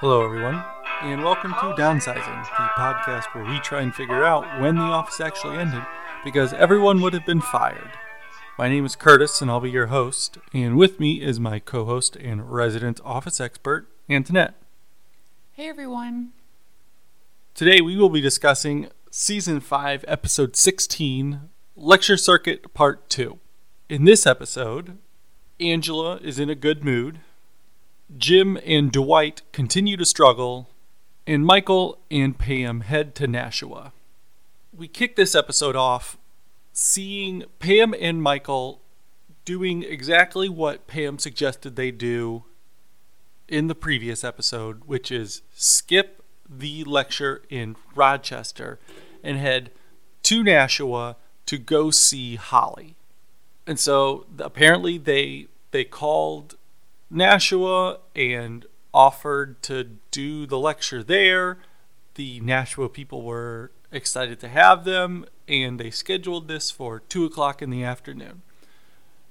Hello, everyone, and welcome to Downsizing, the podcast where we try and figure out when the office actually ended because everyone would have been fired. My name is Curtis, and I'll be your host, and with me is my co host and resident office expert, Antoinette. Hey everyone. Today we will be discussing Season 5, Episode 16, Lecture Circuit Part 2. In this episode, Angela is in a good mood, Jim and Dwight continue to struggle, and Michael and Pam head to Nashua. We kick this episode off seeing Pam and Michael doing exactly what Pam suggested they do in the previous episode, which is skip the lecture in Rochester and head to Nashua to go see Holly. And so apparently they they called Nashua and offered to do the lecture there. The Nashua people were excited to have them, and they scheduled this for 2 o'clock in the afternoon.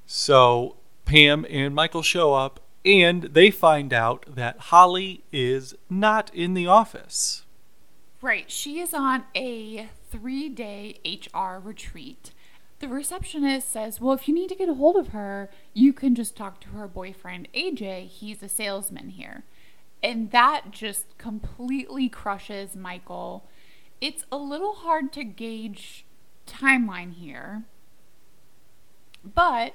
So Pam and Michael show up, and they find out that Holly is not in the office. Right, she is on a three day HR retreat. The receptionist says, Well, if you need to get a hold of her, you can just talk to her boyfriend, AJ. He's a salesman here. And that just completely crushes Michael. It's a little hard to gauge timeline here, but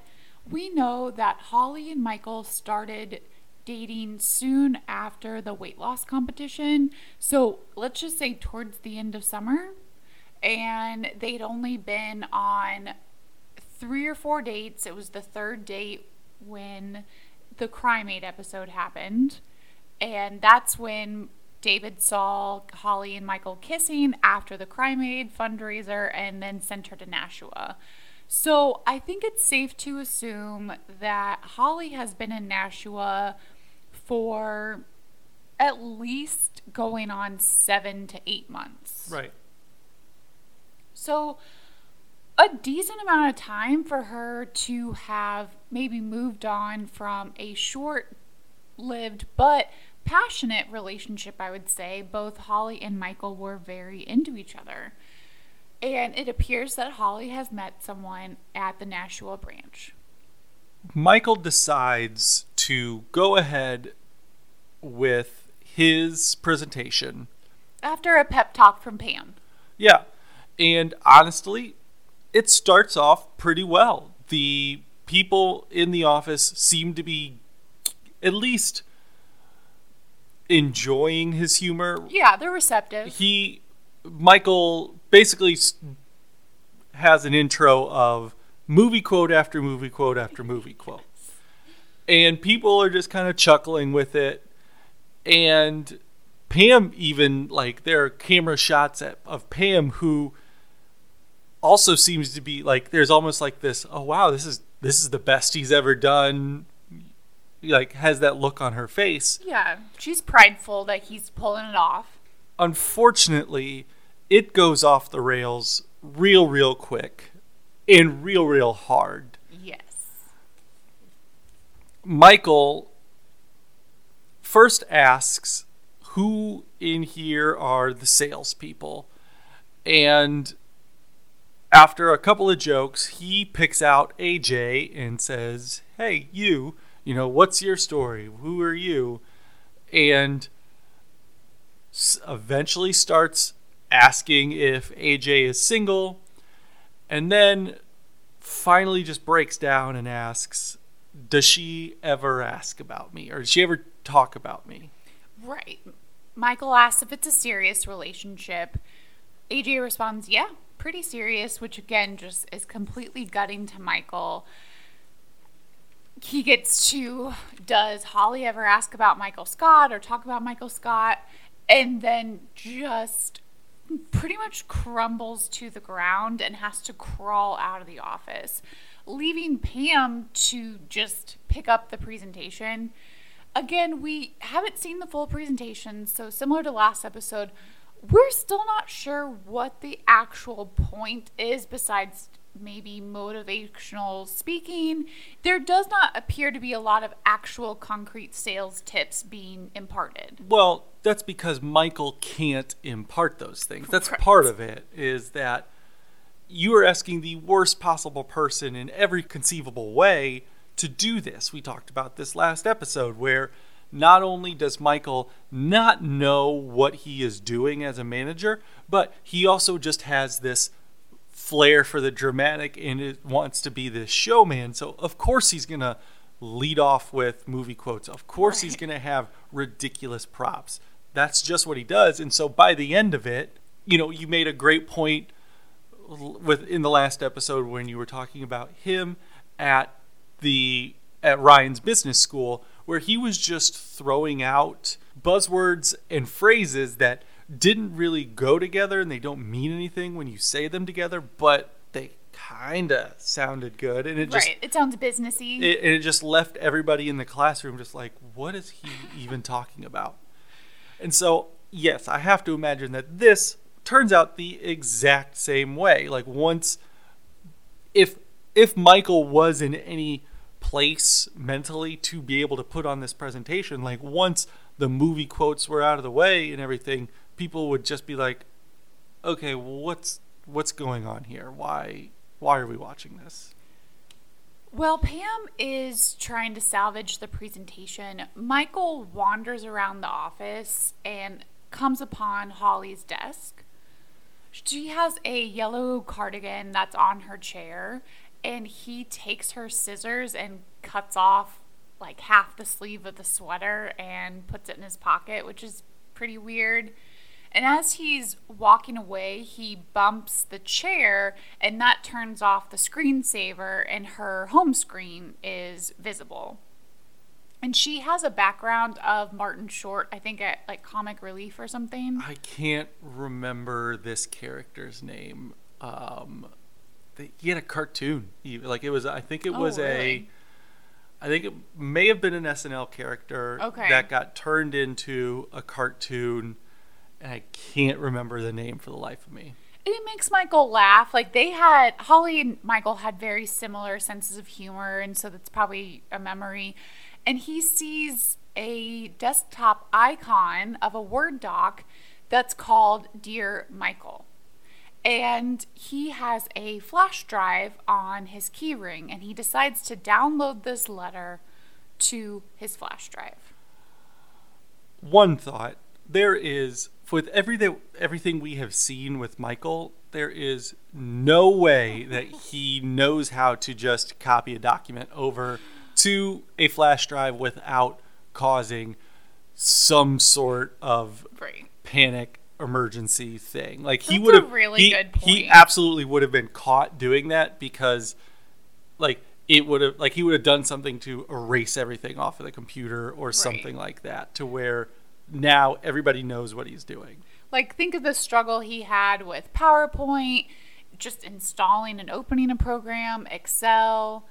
we know that Holly and Michael started dating soon after the weight loss competition. So let's just say towards the end of summer and they'd only been on three or four dates. It was the third date when the Crime Aid episode happened. And that's when David saw Holly and Michael kissing after the Crime Aid fundraiser and then sent her to Nashua. So I think it's safe to assume that Holly has been in Nashua for at least going on seven to eight months. Right. So, a decent amount of time for her to have maybe moved on from a short lived but passionate relationship, I would say. Both Holly and Michael were very into each other. And it appears that Holly has met someone at the Nashua branch. Michael decides to go ahead with his presentation. After a pep talk from Pam. Yeah. And honestly, it starts off pretty well. The people in the office seem to be at least enjoying his humor. Yeah, they're receptive. He, Michael, basically has an intro of movie quote after movie quote after movie quote. And people are just kind of chuckling with it. And Pam, even like, there are camera shots at, of Pam who also seems to be like, there's almost like this, oh wow, this is this is the best he's ever done. Like, has that look on her face. Yeah, she's prideful that he's pulling it off. unfortunately, it goes off the rails real, real quick and real, real hard. Yes. Michael first asks who in here are the salespeople. And after a couple of jokes, he picks out AJ and says, Hey, you, you know, what's your story? Who are you? And eventually starts asking if AJ is single. And then finally just breaks down and asks, Does she ever ask about me? Or does she ever talk about me? Right. Michael asks if it's a serious relationship. AJ responds, yeah, pretty serious, which again just is completely gutting to Michael. He gets to, does Holly ever ask about Michael Scott or talk about Michael Scott? And then just pretty much crumbles to the ground and has to crawl out of the office, leaving Pam to just pick up the presentation. Again, we haven't seen the full presentation, so similar to last episode, we're still not sure what the actual point is besides maybe motivational speaking. There does not appear to be a lot of actual concrete sales tips being imparted. Well, that's because Michael can't impart those things. That's part of it, is that you are asking the worst possible person in every conceivable way to do this. We talked about this last episode where not only does Michael not know what he is doing as a manager, but he also just has this flair for the dramatic and it wants to be this showman. So of course he's gonna lead off with movie quotes. Of course he's gonna have ridiculous props. That's just what he does. And so by the end of it, you know, you made a great point with in the last episode when you were talking about him at the at Ryan's business school where he was just throwing out buzzwords and phrases that didn't really go together and they don't mean anything when you say them together, but they kind of sounded good and it just right. It sounds businessy. it, and it just left everybody in the classroom just like, what is he even talking about? And so, yes, I have to imagine that this turns out the exact same way. Like once, if if Michael was in any place mentally to be able to put on this presentation, like once the movie quotes were out of the way and everything, people would just be like, okay, what's what's going on here? Why why are we watching this? Well, Pam is trying to salvage the presentation. Michael wanders around the office and comes upon Holly's desk. She has a yellow cardigan that's on her chair, and he takes her scissors and cuts off like half the sleeve of the sweater and puts it in his pocket, which is pretty weird. And as he's walking away, he bumps the chair, and that turns off the screensaver, and her home screen is visible. And she has a background of Martin Short, I think at like Comic Relief or something. I can't remember this character's name. Um, they, he had a cartoon. He- Like it was, I think it Oh, was a, really? I think it may have been an SNL character Okay. that got turned into a cartoon, and I can't remember the name for the life of me. It makes Michael laugh. Like they had Holly and Michael had very similar senses of humor, and so that's probably a memory. And he sees a desktop icon of a Word doc that's called Dear Michael. And he has a flash drive on his keyring, and he decides to download this letter to his flash drive. One thought: there is with everything everything we have seen with Michael, there is no way that he knows how to just copy a document over to a flash drive without causing some sort of Right. panic emergency thing. Like he would have really he, good he absolutely would have been caught doing that because like it would have like he would have done something to erase everything off of the computer or something like that to where now everybody knows what he's doing. Like, think of the struggle he had with PowerPoint, just installing and opening a program, Excel,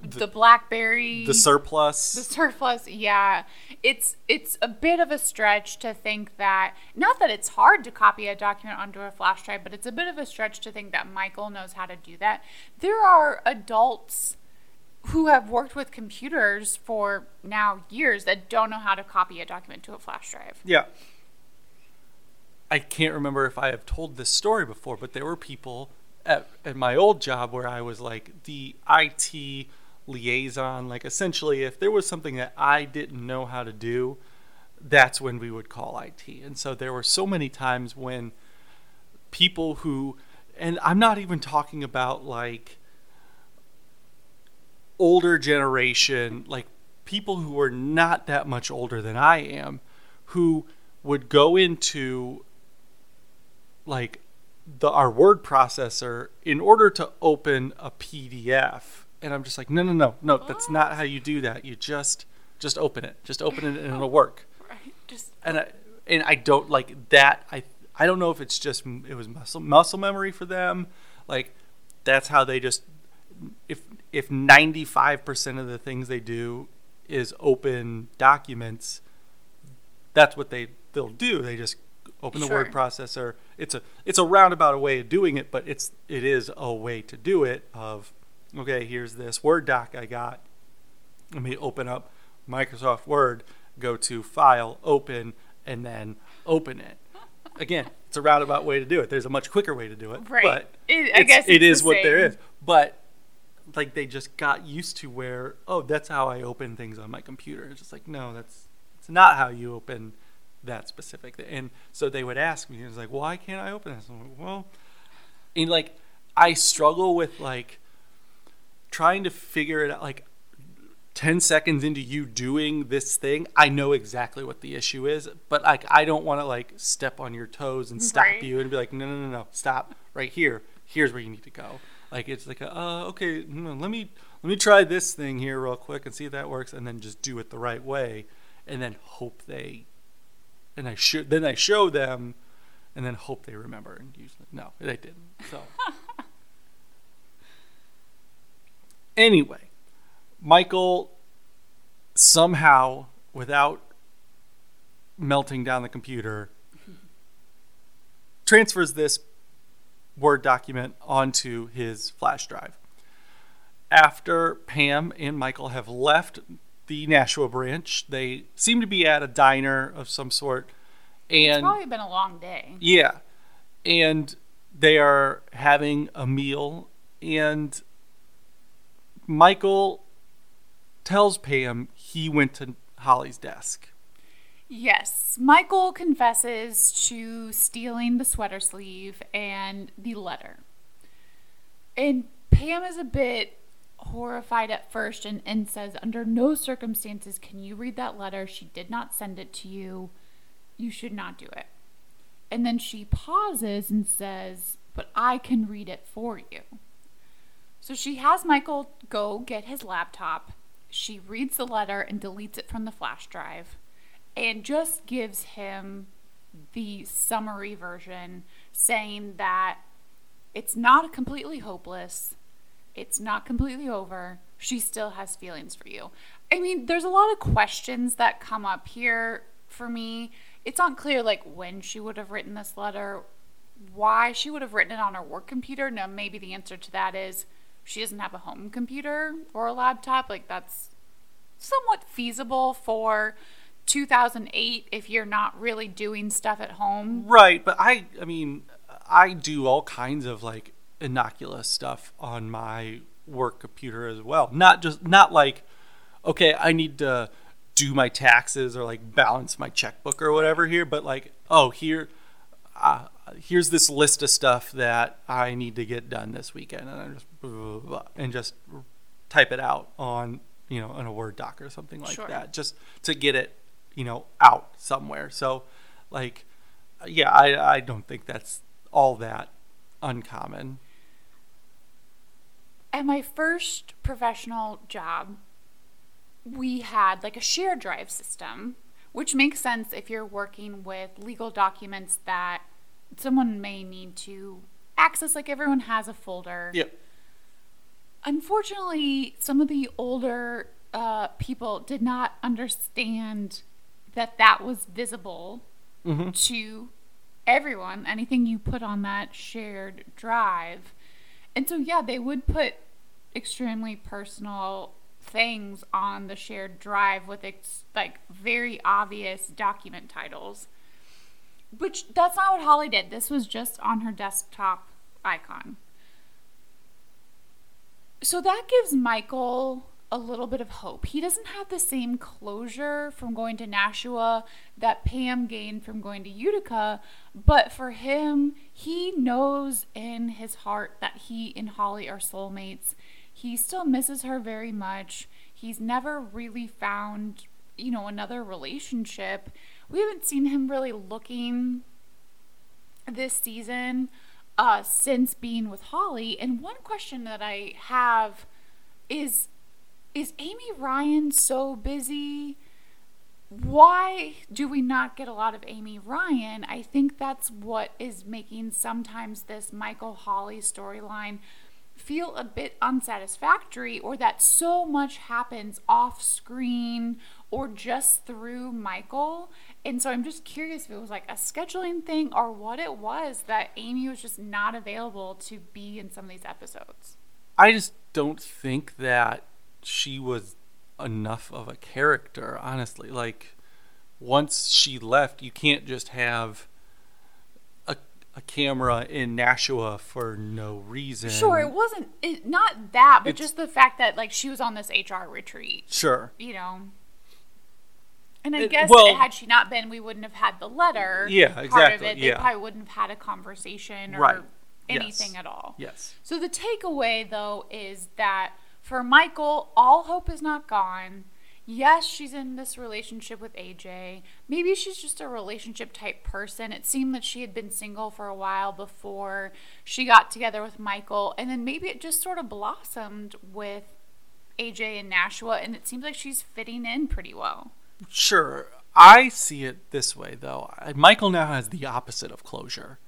the, BlackBerry, The surplus the surplus. Yeah, it's it's a bit of a stretch to think that. Not that it's hard to copy a document onto a flash drive, but it's a bit of a stretch to think that Michael knows how to do that. There are adults who have worked with computers for now years that don't know how to copy a document to a flash drive. Yeah. I can't remember if I have told this story before, but there were people at, at my old job where I was like the IT liaison. Like, essentially, if there was something that I didn't know how to do, that's when we would call IT. And so there were so many times when people who, and I'm not even talking about like older generation, like people who were not that much older than I am, who would go into like the our word processor in order to open a PDF. And I'm just like, no, no, no, no, that's not how you do that. You just just open it. Just open it and it'll work. Right? Just And I and I don't like that. I I don't know if it's just it was muscle muscle memory for them. Like that's how they just if if 95% of the things they do is open documents, that's what they they'll do. They just open the Sure. word processor. It's a it's a roundabout way of doing it, but it's it is a way to do it. Of okay, here's this Word doc I got. Let me open up Microsoft Word, go to File, Open, and then open it. Again, it's a roundabout way to do it. There's a much quicker way to do it, Right. but It- I guess it it's the what there same. is. But like they just got used to where oh that's how I open things on my computer. It's just like no, that's it's not how you open that specific thing. And so they would ask me, it's like why can't I open this? I'm like, well, and like I struggle with like trying to figure it out. Like 10 seconds into you doing this thing, I know exactly what the issue is, but like I don't want to like step on your toes and stop Right. you and be like, no, no, no, no, stop right here. Here's where you need to go. Like it's like, a, uh, okay, let me let me try this thing here real quick and see if that works, and then just do it the right way, and then hope they, and I should then I show them, and then hope they remember. And usually, no, they didn't. So anyway, Michael somehow, without melting down the computer, transfers this Word document onto his flash drive. After Pam and Michael have left the Nashua branch, they seem to be at a diner of some sort. And It's probably been a long day. yeah. And they are having a meal, and Michael tells Pam he went to Holly's desk. Yes, Michael confesses to stealing the sweater sleeve and the letter. And Pam is a bit horrified at first and, and says, Under no circumstances can you read that letter. She did not send it to you. You should not do it. And then she pauses and says, But I can read it for you. So she has Michael go get his laptop. She reads the letter and deletes it from the flash drive and just gives him the summary version saying that it's not completely hopeless. It's not completely over. She still has feelings for you. I mean, there's a lot of questions that come up here for me. It's unclear, like, when she would have written this letter, why she would have written it on her work computer. Now, maybe the answer to that is she doesn't have a home computer or a laptop. Like, that's somewhat feasible for 2008 if you're not really doing stuff at home. Right, but I I mean, I do all kinds of like innocuous stuff on my work computer as well. Not just not like okay, I need to do my taxes or like balance my checkbook or whatever here, but like oh, here uh, here's this list of stuff that I need to get done this weekend and I just blah, blah, blah, and just type it out on, you know, on a Word doc or something like Sure. that just to get it, you know, out somewhere. So like yeah, I I don't think that's all that uncommon. At my first professional job, we had like a shared drive system, which makes sense if you're working with legal documents that someone may need to access. Like everyone has a folder. Yeah. Unfortunately, some of the older uh, people did not understand that that was visible Mm-hmm. to everyone. Anything you put on that shared drive. And so, yeah, they would put extremely personal things on the shared drive with ex- like very obvious document titles. Which that's not what Holly did. This was just on her desktop icon. So that gives Michael a little bit of hope. He doesn't have the same closure from going to Nashua that Pam gained from going to Utica, but for him, he knows in his heart that he and Holly are soulmates. He still misses her very much. He's never really found, you know, another relationship. We haven't seen him really looking this season uh, since being with Holly. And one question that I have is Is Amy Ryan so busy? Why do we not get a lot of Amy Ryan? I think that's what is making sometimes this Michael Holly storyline feel a bit unsatisfactory, or that so much happens off screen or just through Michael. And so I'm just curious if it was like a scheduling thing or what it was that Amy was just not available to be in some of these episodes. I just don't think that she was enough of a character, honestly. Like, once she left, you can't just have a, camera in Nashua for no reason. Sure, it wasn't it, not that, but It's- just the fact that like she was on this HR retreat, Sure. you know. And I It- guess well- had she not been, we wouldn't have had the letter. Yeah, Part of exactly, it. They yeah. probably wouldn't have had a conversation or Right. anything Yes. at all. Yes. So the takeaway though is that for Michael, all hope is not gone. Yes, she's in this relationship with AJ. Maybe she's just a relationship type person. It seemed that she had been single for a while before she got together with Michael, and then maybe it just sort of blossomed with AJ and Nashua, and it seems like she's fitting in pretty well. Sure. I see it this way though. Michael now has the opposite of closure.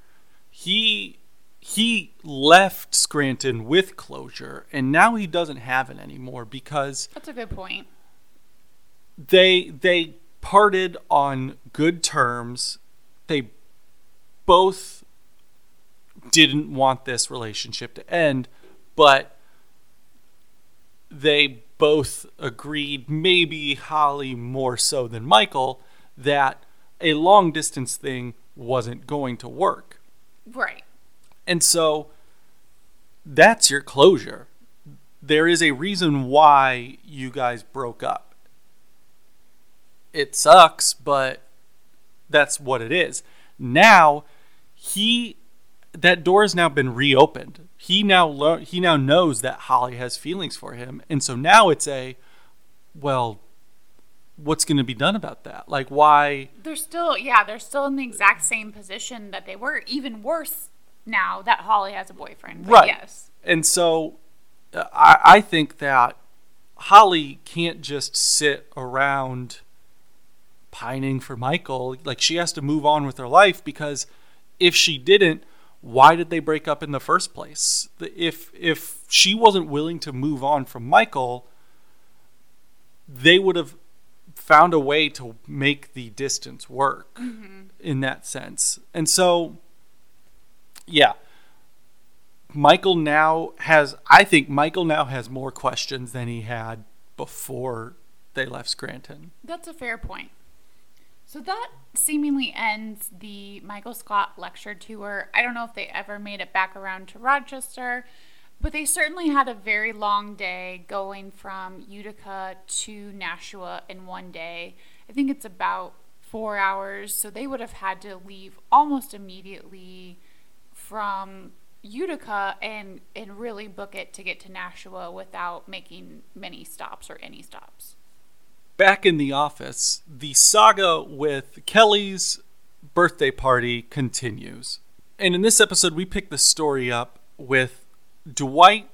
He he left Scranton with closure and now he doesn't have it anymore because That's a good point. They they parted on good terms. They both didn't want this relationship to end, but they both agreed, maybe Holly more so than Michael, that a long distance thing wasn't going to work. Right. And so that's your closure. There is a reason why you guys broke up. It sucks, but that's what it is. Now, he that door has now been reopened. He now lear- he now knows that Holly has feelings for him, and so now it's a well, what's going to be done about that? Like why They're still, yeah, they're still in the exact same position that they were. Even worse now that Holly has a boyfriend. But Right. Yes. And so uh, I, I think that Holly can't just sit around pining for Michael. Like she has to move on with her life because if she didn't, why did they break up in the first place? If if she wasn't willing to move on from Michael, they would have found a way to make the distance work mm-hmm. in that sense. And so yeah, Michael now has I think Michael now has more questions than he had before they left Scranton. That's a fair point. So that seemingly ends the Michael Scott lecture tour. I don't know if they ever made it back around to Rochester, but they certainly had a very long day going from Utica to Nashua in one day. I think it's about four hours, so they would have had to leave almost immediately from Utica and and really book it to get to Nashua without making many stops or any stops. Back in the office, the saga with Kelly's birthday party continues. And in this episode, we pick the story up with Dwight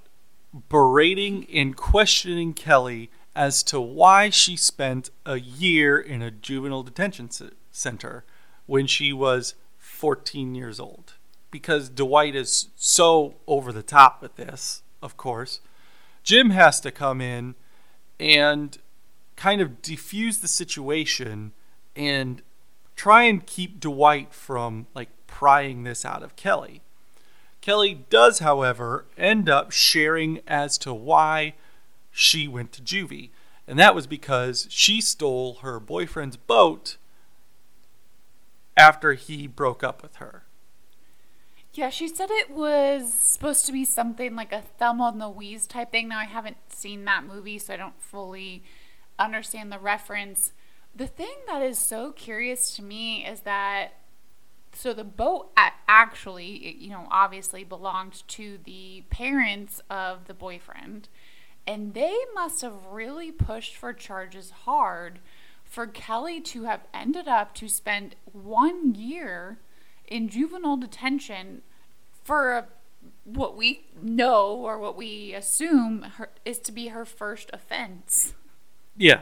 berating and questioning Kelly as to why she spent a year in a juvenile detention center when she was 14 years old. Because Dwight is so over the top with this, of course. Jim has to come in and kind of defuse the situation and try and keep Dwight from like prying this out of Kelly. Kelly does, however, end up sharing as to why she went to juvie, and that was because she stole her boyfriend's boat after he broke up with her. Yeah, she said it was supposed to be something like a Thelma and Louise type thing. Now, I haven't seen that movie, so I don't fully understand the reference. The thing that is so curious to me is that so the boat actually, you know, obviously belonged to the parents of the boyfriend, and they must have really pushed for charges hard for Kelly to have ended up to spend one year in juvenile detention for a, what we know or what we assume her, is to be her first offense. Yeah.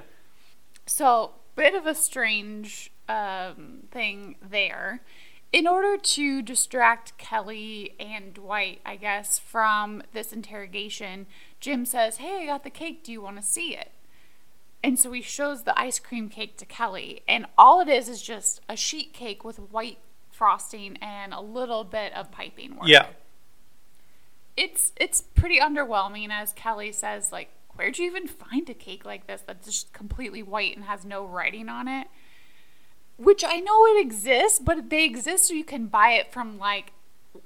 So, bit of a strange um, thing there. In order to distract Kelly and Dwight, I guess, from this interrogation, Jim says, Hey, I got the cake. Do you want to see it? And so he shows the ice cream cake to Kelly, and all it is is just a sheet cake with white frosting and a little bit of piping work. Yeah. It's it's pretty underwhelming as Kelly says like where'd you even find a cake like this that's just completely white and has no writing on it? Which I know it exists, but they exist so you can buy it from like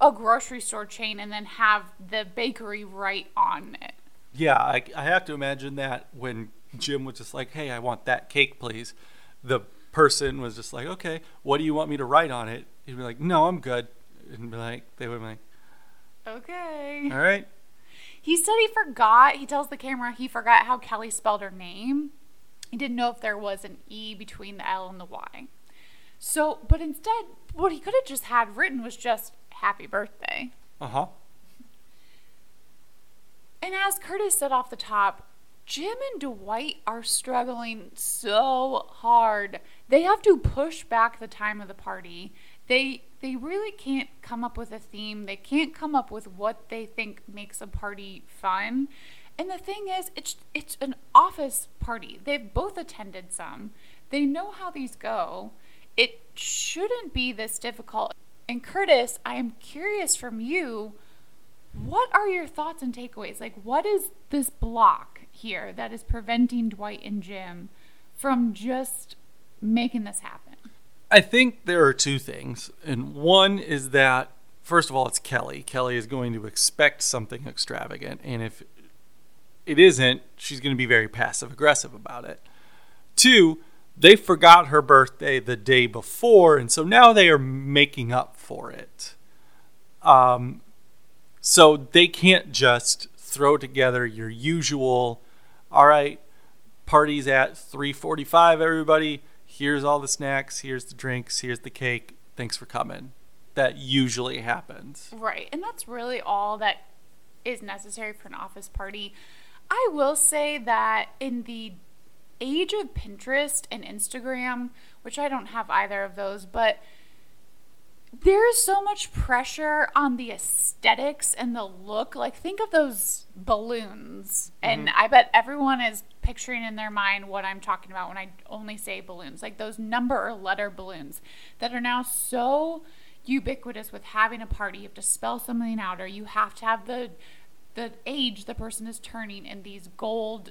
a grocery store chain and then have the bakery write on it. Yeah, I, I have to imagine that when Jim was just like, "Hey, I want that cake, please," the person was just like, "Okay, what do you want me to write on it?" He'd be like, "No, I'm good," and be like, they would be like, Okay. "All right." He said he forgot. He tells the camera he forgot how Kelly spelled her name. He didn't know if there was an E between the L and the Y. So, but instead, what he could have just had written was just happy birthday. Uh huh. And as Curtis said off the top, Jim and Dwight are struggling so hard. They have to push back the time of the party. They they really can't come up with a theme. They can't come up with what they think makes a party fun. And the thing is, it's it's an office party. They've both attended some. They know how these go. It shouldn't be this difficult. And Curtis, I am curious from you, what are your thoughts and takeaways? Like what is this block here that is preventing Dwight and Jim from just making this happen? I think there are two things. And one is that, first of all, it's Kelly. Kelly is going to expect something extravagant. And if it isn't, she's going to be very passive aggressive about it. Two, they forgot her birthday the day before. And so now they are making up for it. Um, so they can't just throw together your usual, all right, parties at 345, everybody here's all the snacks, here's the drinks, here's the cake. Thanks for coming. That usually happens. Right. And that's really all that is necessary for an office party. I will say that in the age of Pinterest and Instagram, which I don't have either of those, but there is so much pressure on the aesthetics and the look. Like, think of those balloons. And mm-hmm. I bet everyone is picturing in their mind what I'm talking about when I only say balloons. Like, those number or letter balloons that are now so ubiquitous with having a party. You have to spell something out, or you have to have the the age the person is turning in these gold,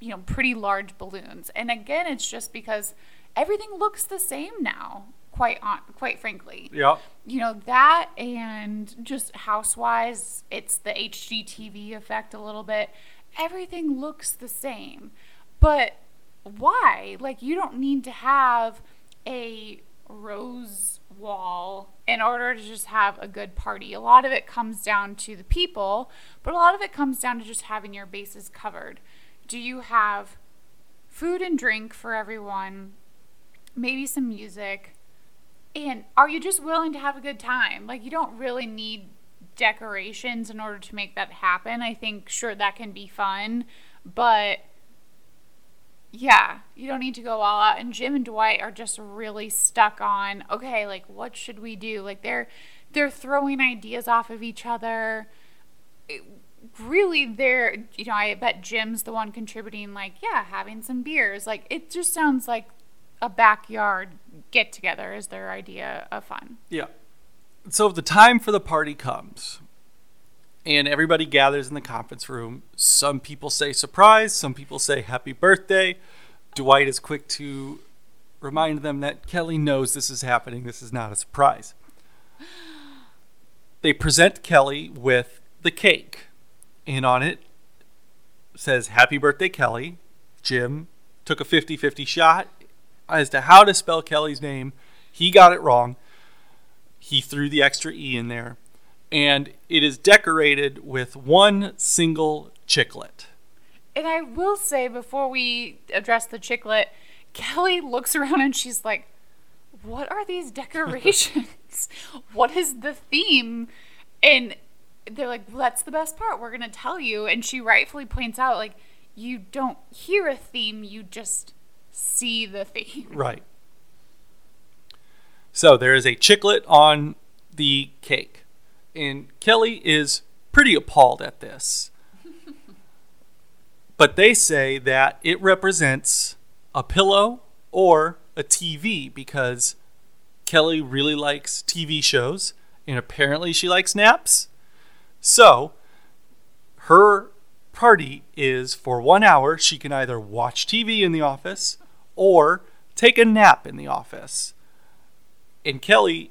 you know, pretty large balloons. And again, it's just because everything looks the same now quite on, quite frankly. Yeah. You know, that and just housewise, it's the HGTV effect a little bit. Everything looks the same. But why? Like you don't need to have a rose wall in order to just have a good party. A lot of it comes down to the people, but a lot of it comes down to just having your bases covered. Do you have food and drink for everyone? Maybe some music and are you just willing to have a good time? Like, you don't really need decorations in order to make that happen. I think, sure, that can be fun, but yeah, you don't need to go all out. And Jim and Dwight are just really stuck on, okay, like, what should we do? Like, they're they're throwing ideas off of each other. It, really, they're, you know, I bet Jim's the one contributing, like, yeah, having some beers. Like, it just sounds like a backyard get together is their idea of fun. Yeah. So the time for the party comes and everybody gathers in the conference room. Some people say surprise, some people say happy birthday. Dwight is quick to remind them that Kelly knows this is happening. This is not a surprise. They present Kelly with the cake, and on it says Happy Birthday, Kelly. Jim took a 50 50 shot as to how to spell Kelly's name. He got it wrong. He threw the extra E in there. And it is decorated with one single chiclet. And I will say before we address the chiclet, Kelly looks around and she's like, What are these decorations? what is the theme? And they're like, well, That's the best part. We're going to tell you. And she rightfully points out, like, you don't hear a theme, you just see the theme. Right. So there is a chiclet on the cake. And Kelly is pretty appalled at this. But they say that it represents a pillow or a TV because Kelly really likes TV shows and apparently she likes naps. So her party is for one hour. She can either watch TV in the office or take a nap in the office. And Kelly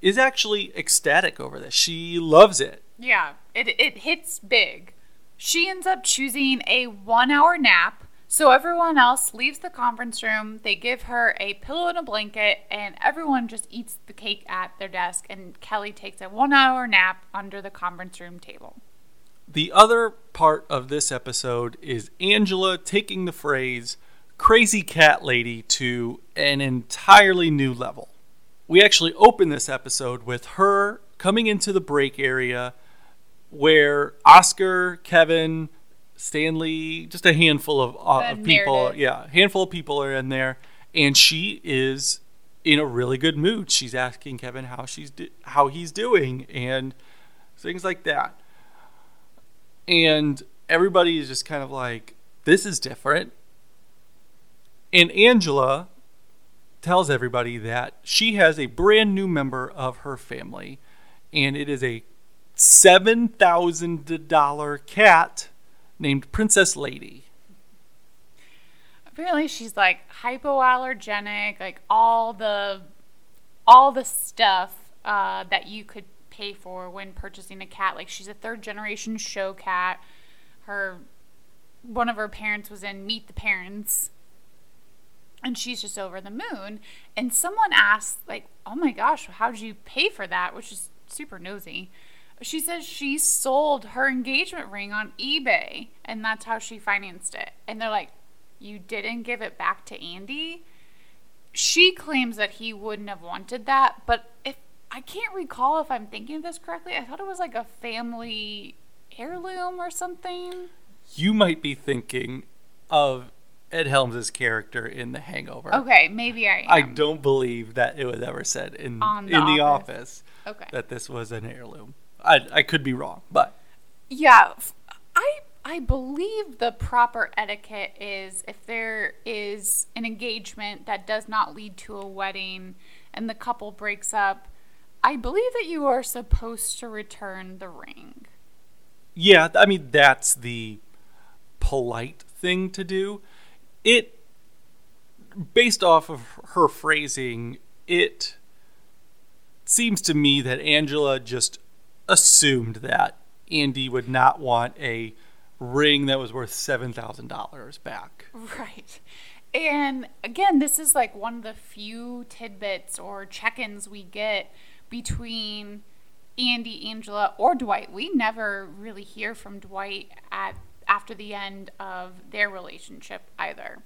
is actually ecstatic over this. She loves it. Yeah, it, it hits big. She ends up choosing a one hour nap. So everyone else leaves the conference room. They give her a pillow and a blanket, and everyone just eats the cake at their desk. And Kelly takes a one hour nap under the conference room table. The other part of this episode is Angela taking the phrase crazy cat lady to an entirely new level. We actually open this episode with her coming into the break area where Oscar, Kevin, Stanley, just a handful of, uh, of people, Meredith. yeah, a handful of people are in there, and she is in a really good mood. She's asking Kevin how she's do- how he's doing and things like that. And everybody is just kind of like, this is different. And Angela tells everybody that she has a brand new member of her family, and it is a $7,000 cat named Princess Lady. Apparently, she's like hypoallergenic, like all the all the stuff uh, that you could pay for when purchasing a cat. Like she's a third generation show cat. Her one of her parents was in Meet the Parents, and she's just over the moon. And someone asked, like, "Oh my gosh, how did you pay for that?" Which is super nosy. She says she sold her engagement ring on eBay, and that's how she financed it. And they're like, "You didn't give it back to Andy?" She claims that he wouldn't have wanted that, but if I can't recall if I'm thinking of this correctly, I thought it was like a family heirloom or something. You might be thinking of Ed Helms' character in The Hangover. Okay, maybe I am. I don't believe that it was ever said in On The in the Office. office Okay. that this was an heirloom. I I could be wrong, but Yeah, I I believe the proper etiquette is if there is an engagement that does not lead to a wedding and the couple breaks up, I believe that you are supposed to return the ring. yeah, I mean that's the polite thing to do. It based off of her phrasing, it seems to me that Angela just assumed that Andy would not want a ring that was worth $7,000 back. Right. And again, this is like one of the few tidbits or check ins we get between Andy, Angela, or Dwight. We never really hear from Dwight at after the end of their relationship either.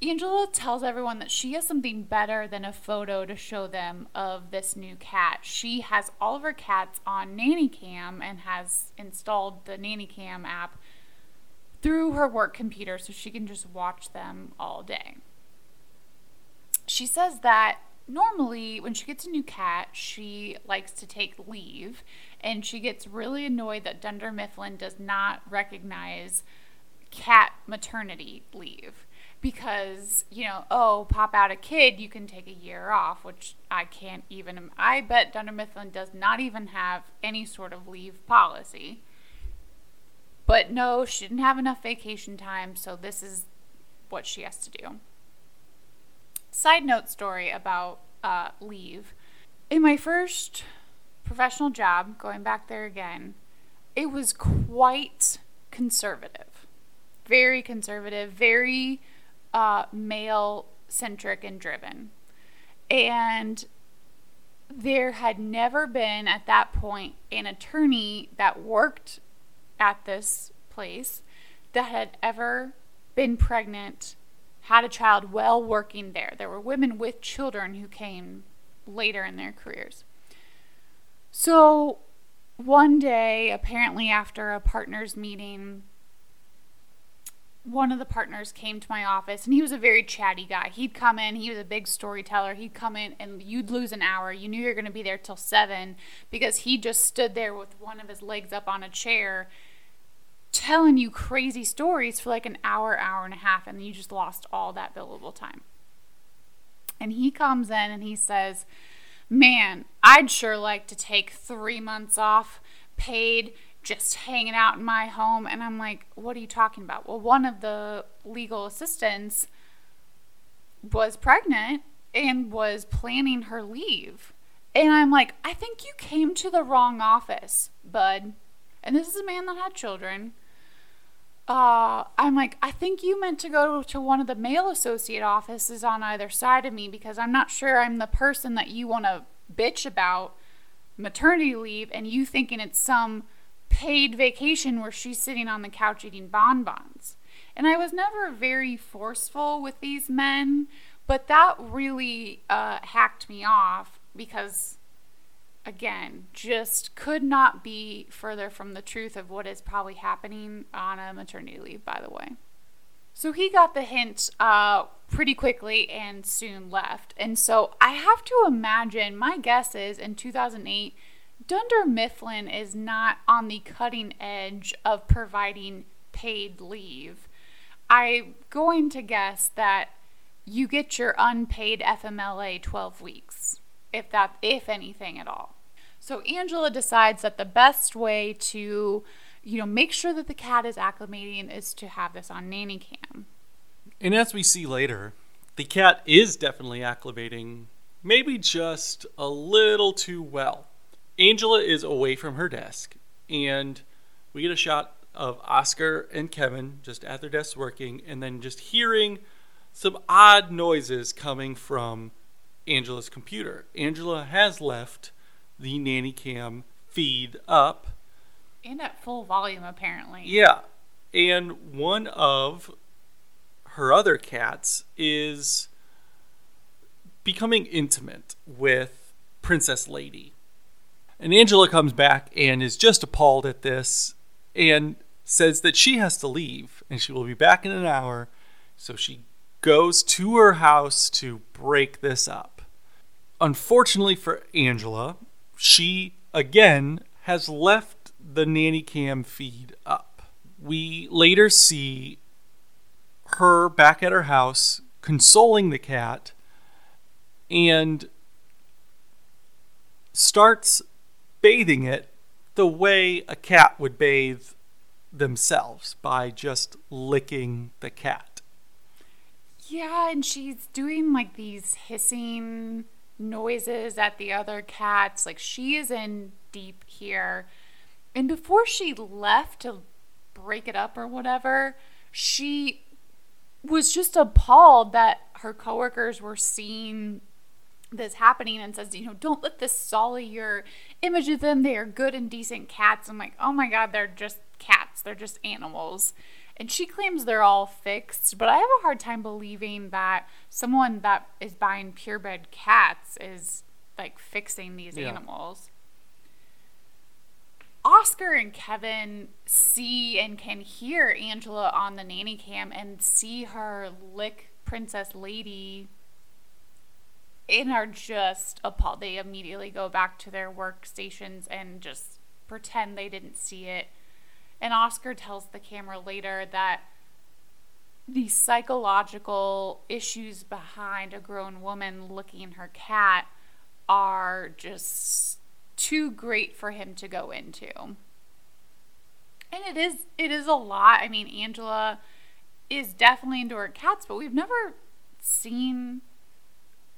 Angela tells everyone that she has something better than a photo to show them of this new cat. She has all of her cats on Nanny Cam and has installed the Nanny Cam app through her work computer so she can just watch them all day. She says that normally when she gets a new cat, she likes to take leave and she gets really annoyed that Dunder Mifflin does not recognize cat maternity leave because, you know, oh, pop out a kid, you can take a year off, which I can't even I bet Dunder Mifflin does not even have any sort of leave policy. But no, she didn't have enough vacation time, so this is what she has to do. Side note story about uh, leave. In my first professional job, going back there again, it was quite conservative. Very conservative, very uh, male centric and driven. And there had never been at that point an attorney that worked at this place that had ever been pregnant, had a child while working there. There were women with children who came later in their careers. So one day, apparently after a partners meeting, one of the partners came to my office and he was a very chatty guy. He'd come in, he was a big storyteller. He'd come in and you'd lose an hour. You knew you were going to be there till 7 because he just stood there with one of his legs up on a chair telling you crazy stories for like an hour, hour and a half, and you just lost all that billable time. And he comes in and he says, Man, I'd sure like to take three months off paid just hanging out in my home. And I'm like, What are you talking about? Well, one of the legal assistants was pregnant and was planning her leave. And I'm like, I think you came to the wrong office, bud. And this is a man that had children. Uh, I'm like, I think you meant to go to one of the male associate offices on either side of me because I'm not sure I'm the person that you want to bitch about maternity leave and you thinking it's some paid vacation where she's sitting on the couch eating bonbons. And I was never very forceful with these men, but that really uh, hacked me off because, again, just could not be further from the truth of what is probably happening on a maternity leave, by the way. So he got the hint uh, pretty quickly and soon left. And so I have to imagine, my guess is in 2008, Dunder Mifflin is not on the cutting edge of providing paid leave. I'm going to guess that you get your unpaid FMLA 12 weeks, if that if anything at all. So Angela decides that the best way to, you know, make sure that the cat is acclimating is to have this on nanny cam. And as we see later, the cat is definitely acclimating, maybe just a little too well. Angela is away from her desk, and we get a shot of Oscar and Kevin just at their desks working, and then just hearing some odd noises coming from Angela's computer. Angela has left the nanny cam feed up. And at full volume, apparently. Yeah. And one of her other cats is becoming intimate with Princess Lady. And Angela comes back and is just appalled at this and says that she has to leave and she will be back in an hour. So she goes to her house to break this up. Unfortunately for Angela, she again has left the nanny cam feed up. We later see her back at her house consoling the cat and starts bathing it the way a cat would bathe themselves by just licking the cat. Yeah, and she's doing like these hissing noises at the other cats. Like she is in deep here. And before she left to break it up or whatever, she was just appalled that her coworkers were seeing this happening and says, you know, don't let this sully your image of them. They are good and decent cats. I'm like, oh my God, they're just cats. They're just animals. And she claims they're all fixed, but I have a hard time believing that someone that is buying purebred cats is like fixing these yeah. animals. Oscar and Kevin see and can hear Angela on the nanny cam and see her lick Princess Lady and are just appalled. They immediately go back to their workstations and just pretend they didn't see it. And Oscar tells the camera later that the psychological issues behind a grown woman licking her cat are just too great for him to go into. And it is it is a lot. I mean, Angela is definitely into her cats, but we've never seen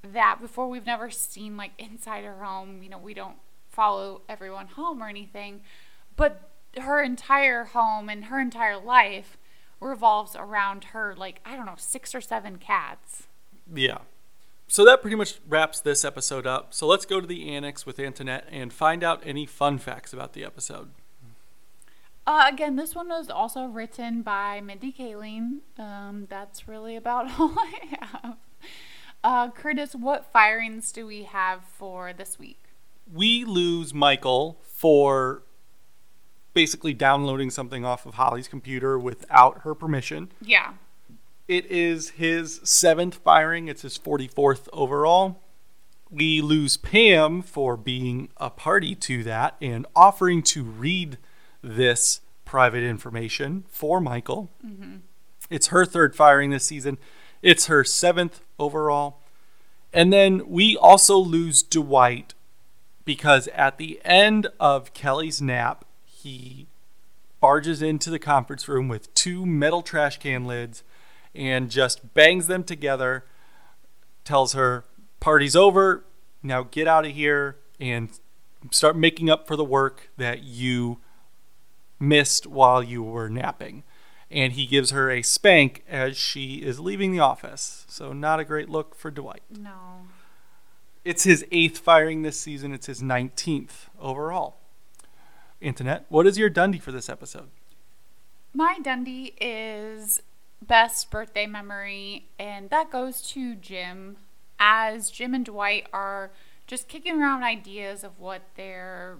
that before. We've never seen like inside her home. You know, we don't follow everyone home or anything, but her entire home and her entire life revolves around her like I don't know, six or seven cats. Yeah. So that pretty much wraps this episode up. So let's go to the annex with Antoinette and find out any fun facts about the episode. Uh, again, this one was also written by Mindy Kaling. Um, that's really about all I have. Uh, Curtis, what firings do we have for this week? We lose Michael for basically downloading something off of Holly's computer without her permission. Yeah. It is his seventh firing, it's his 44th overall. We lose Pam for being a party to that and offering to read this private information for Michael. Mm-hmm. It's her third firing this season. It's her seventh overall. And then we also lose Dwight because at the end of Kelly's nap, he barges into the conference room with two metal trash can lids and just bangs them together, tells her, Party's over. Now get out of here and start making up for the work that you missed while you were napping. And he gives her a spank as she is leaving the office. So, not a great look for Dwight. No. It's his eighth firing this season. It's his 19th overall. Antoinette, what is your Dundie for this episode? My Dundie is best birthday memory, and that goes to Jim. As Jim and Dwight are just kicking around ideas of what their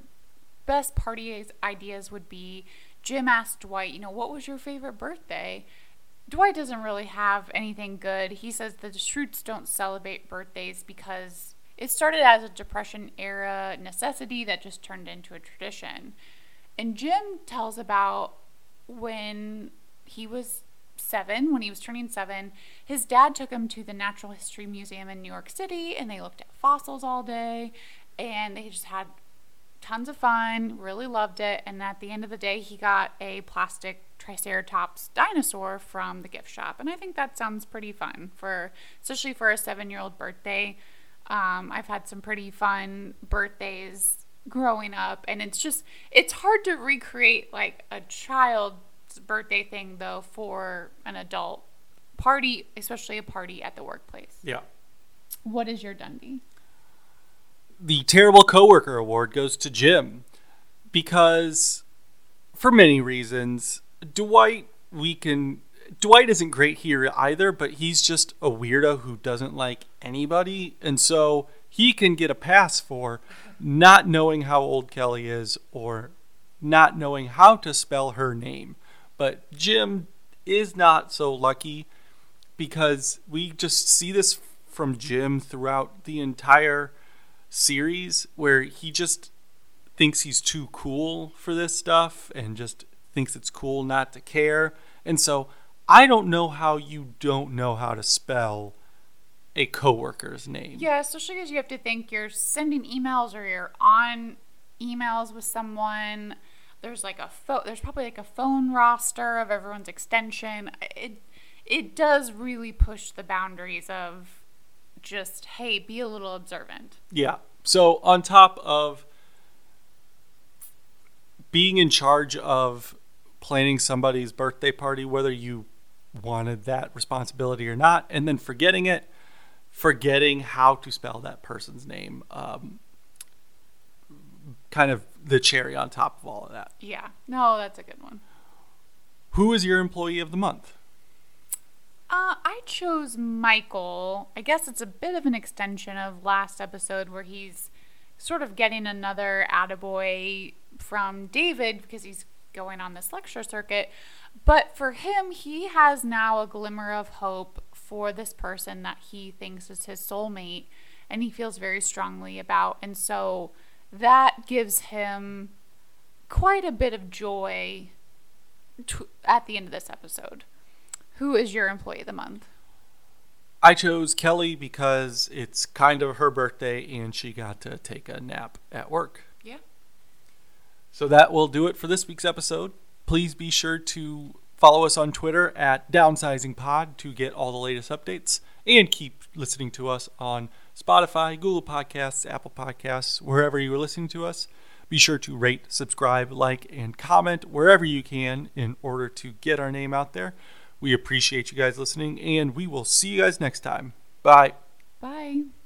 best party ideas would be, Jim asked Dwight, you know, what was your favorite birthday? Dwight doesn't really have anything good. He says the Schrutes don't celebrate birthdays because it started as a Depression era necessity that just turned into a tradition. And Jim tells about when he was seven, when he was turning seven, his dad took him to the Natural History Museum in New York City and they looked at fossils all day and they just had tons of fun, really loved it. And at the end of the day, he got a plastic Triceratops dinosaur from the gift shop. And I think that sounds pretty fun for, especially for a seven year old birthday. Um, I've had some pretty fun birthdays growing up, and it's just, it's hard to recreate like a child's birthday thing though for an adult party, especially a party at the workplace. Yeah. What is your Dundie? the terrible coworker award goes to Jim because for many reasons Dwight we can Dwight isn't great here either but he's just a weirdo who doesn't like anybody and so he can get a pass for not knowing how old Kelly is or not knowing how to spell her name but Jim is not so lucky because we just see this from Jim throughout the entire series where he just thinks he's too cool for this stuff and just thinks it's cool not to care. And so I don't know how you don't know how to spell a coworker's name. Yeah, especially because you have to think you're sending emails or you're on emails with someone. There's like a phone. There's probably like a phone roster of everyone's extension. It it does really push the boundaries of just hey, be a little observant. Yeah. So on top of being in charge of planning somebody's birthday party, whether you wanted that responsibility or not, and then forgetting it, forgetting how to spell that person's name, um, kind of the cherry on top of all of that. Yeah, no, that's a good one. Who is your employee of the month? Uh, I chose Michael. I guess it's a bit of an extension of last episode where he's sort of getting another attaboy from David because he's going on this lecture circuit. But for him, he has now a glimmer of hope for this person that he thinks is his soulmate and he feels very strongly about. And so that gives him quite a bit of joy to, at the end of this episode. Who is your employee of the month? I chose Kelly because it's kind of her birthday and she got to take a nap at work. So that will do it for this week's episode. Please be sure to follow us on Twitter at DownsizingPod to get all the latest updates and keep listening to us on Spotify, Google Podcasts, Apple Podcasts, wherever you are listening to us. Be sure to rate, subscribe, like, and comment wherever you can in order to get our name out there. We appreciate you guys listening, and we will see you guys next time. Bye. Bye.